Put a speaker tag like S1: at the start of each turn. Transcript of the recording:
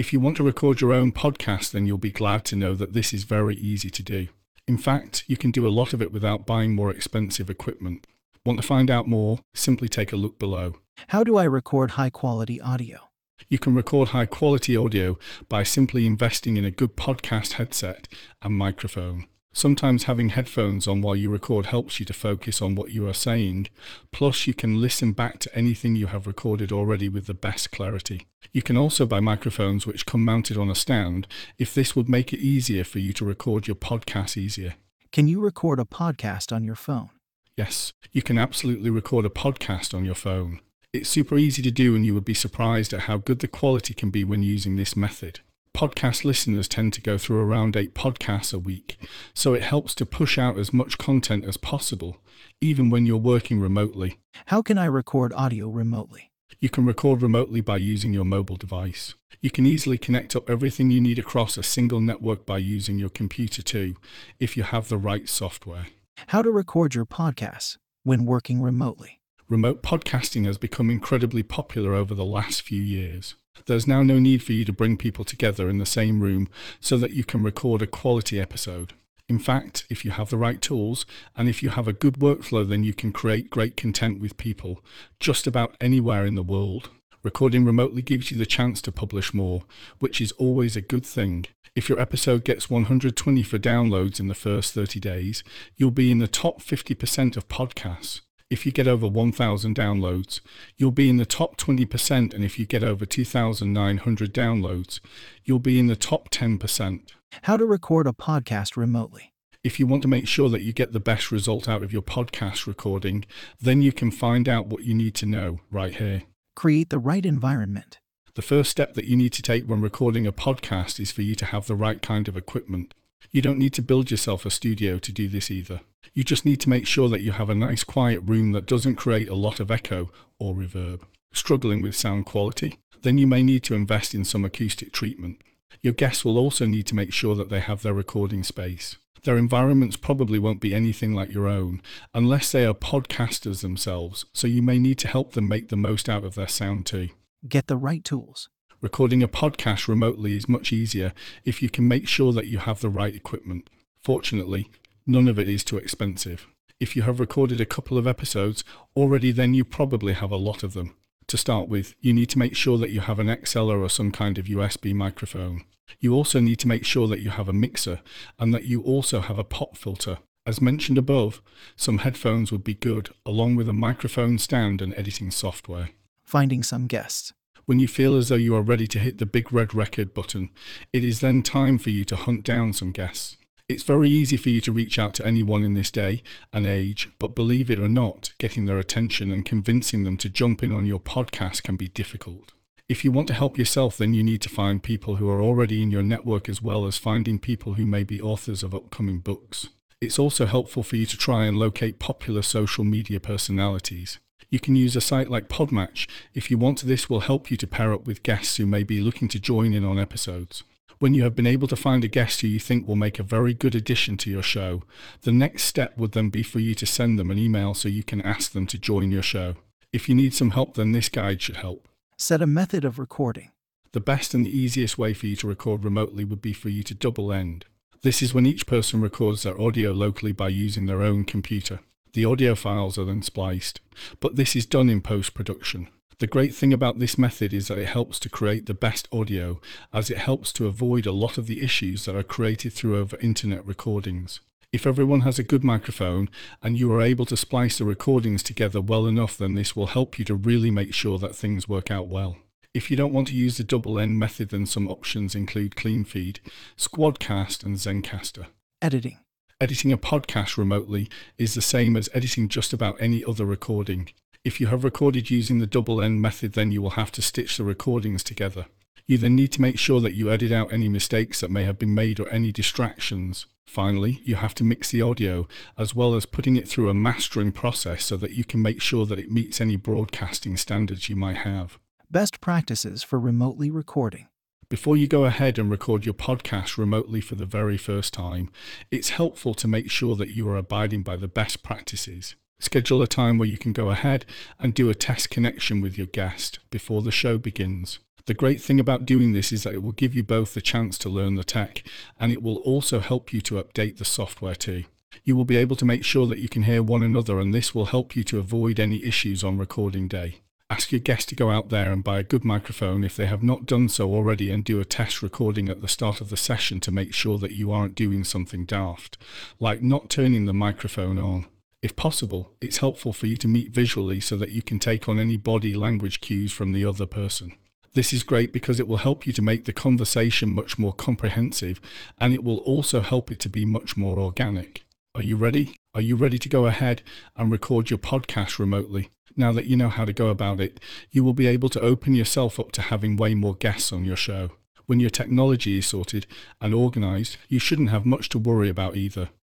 S1: If you want to record your own podcast, then you'll be glad to know that this is very easy to do. In fact, you can do a lot of it without buying more expensive equipment. Want to find out more? Simply take a look below.
S2: How do I record high quality audio?
S1: You can record high quality audio by simply investing in a good podcast headset and microphone. Sometimes having headphones on while you record helps you to focus on what you are saying. Plus, you can listen back to anything you have recorded already with the best clarity. You can also buy microphones which come mounted on a stand if this would make it easier for you to record your podcast easier.
S2: Can you record a podcast on your phone?
S1: Yes, you can absolutely record a podcast on your phone. It's super easy to do, and you would be surprised at how good the quality can be when using this method. Podcast listeners tend to go through around eight podcasts a week, so it helps to push out as much content as possible, even when you're working remotely.
S2: How can I record audio remotely?
S1: You can record remotely by using your mobile device. You can easily connect up everything you need across a single network by using your computer too, if you have the right software.
S2: How to record your podcasts when working remotely?
S1: Remote podcasting has become incredibly popular over the last few years. There's now no need for you to bring people together in the same room so that you can record a quality episode. In fact, if you have the right tools and if you have a good workflow, then you can create great content with people just about anywhere in the world. Recording remotely gives you the chance to publish more, which is always a good thing. If your episode gets 120 for downloads in the first 30 days, you'll be in the top 50% of podcasts. If you get over 1,000 downloads, you'll be in the top 20%, and if you get over 2,900 downloads, you'll be in the top 10%.
S2: How to record a podcast remotely?
S1: If you want to make sure that you get the best result out of your podcast recording, then you can find out what you need to know right here.
S2: Create the right environment.
S1: The first step that you need to take when recording a podcast is for you to have the right kind of equipment. You don't need to build yourself a studio to do this either. You just need to make sure that you have a nice quiet room that doesn't create a lot of echo or reverb. Struggling with sound quality? Then you may need to invest in some acoustic treatment. Your guests will also need to make sure that they have their recording space. Their environments probably won't be anything like your own, unless they are podcasters themselves, so you may need to help them make the most out of their sound too.
S2: Get the right tools.
S1: Recording a podcast remotely is much easier if you can make sure that you have the right equipment. Fortunately, none of it is too expensive. If you have recorded a couple of episodes already, then you probably have a lot of them. To start with, you need to make sure that you have an XLR or some kind of USB microphone. You also need to make sure that you have a mixer and that you also have a pop filter. As mentioned above, some headphones would be good, along with a microphone stand and editing software.
S2: Finding some guests.
S1: When you feel as though you are ready to hit the big red record button, it is then time for you to hunt down some guests. It's very easy for you to reach out to anyone in this day and age, but believe it or not, getting their attention and convincing them to jump in on your podcast can be difficult. If you want to help yourself, then you need to find people who are already in your network as well as finding people who may be authors of upcoming books. It's also helpful for you to try and locate popular social media personalities. You can use a site like Podmatch if you want. This will help you to pair up with guests who may be looking to join in on episodes. When you have been able to find a guest who you think will make a very good addition to your show, the next step would then be for you to send them an email so you can ask them to join your show. If you need some help, then this guide should help.
S2: Set a method of recording.
S1: The best and the easiest way for you to record remotely would be for you to double end. This is when each person records their audio locally by using their own computer. The audio files are then spliced, but this is done in post production. The great thing about this method is that it helps to create the best audio as it helps to avoid a lot of the issues that are created through over internet recordings. If everyone has a good microphone and you are able to splice the recordings together well enough, then this will help you to really make sure that things work out well. If you don't want to use the double end method, then some options include CleanFeed, Squadcast, and Zencastr.
S2: Editing.
S1: Editing a podcast remotely is the same as editing just about any other recording. If you have recorded using the double end method, then you will have to stitch the recordings together. You then need to make sure that you edit out any mistakes that may have been made or any distractions. Finally, you have to mix the audio as well as putting it through a mastering process so that you can make sure that it meets any broadcasting standards you might have.
S2: Best practices for remotely recording.
S1: Before you go ahead and record your podcast remotely for the very first time, it's helpful to make sure that you are abiding by the best practices. Schedule a time where you can go ahead and do a test connection with your guest before the show begins. The great thing about doing this is that it will give you both the chance to learn the tech and it will also help you to update the software too. You will be able to make sure that you can hear one another and this will help you to avoid any issues on recording day. Ask your guest to go out there and buy a good microphone if they have not done so already and do a test recording at the start of the session to make sure that you aren't doing something daft, like not turning the microphone on. If possible, it's helpful for you to meet visually so that you can take on any body language cues from the other person. This is great because it will help you to make the conversation much more comprehensive and it will also help it to be much more organic. Are you ready? Are you ready to go ahead and record your podcast remotely? Now that you know how to go about it, you will be able to open yourself up to having way more guests on your show. When your technology is sorted and organized, you shouldn't have much to worry about either.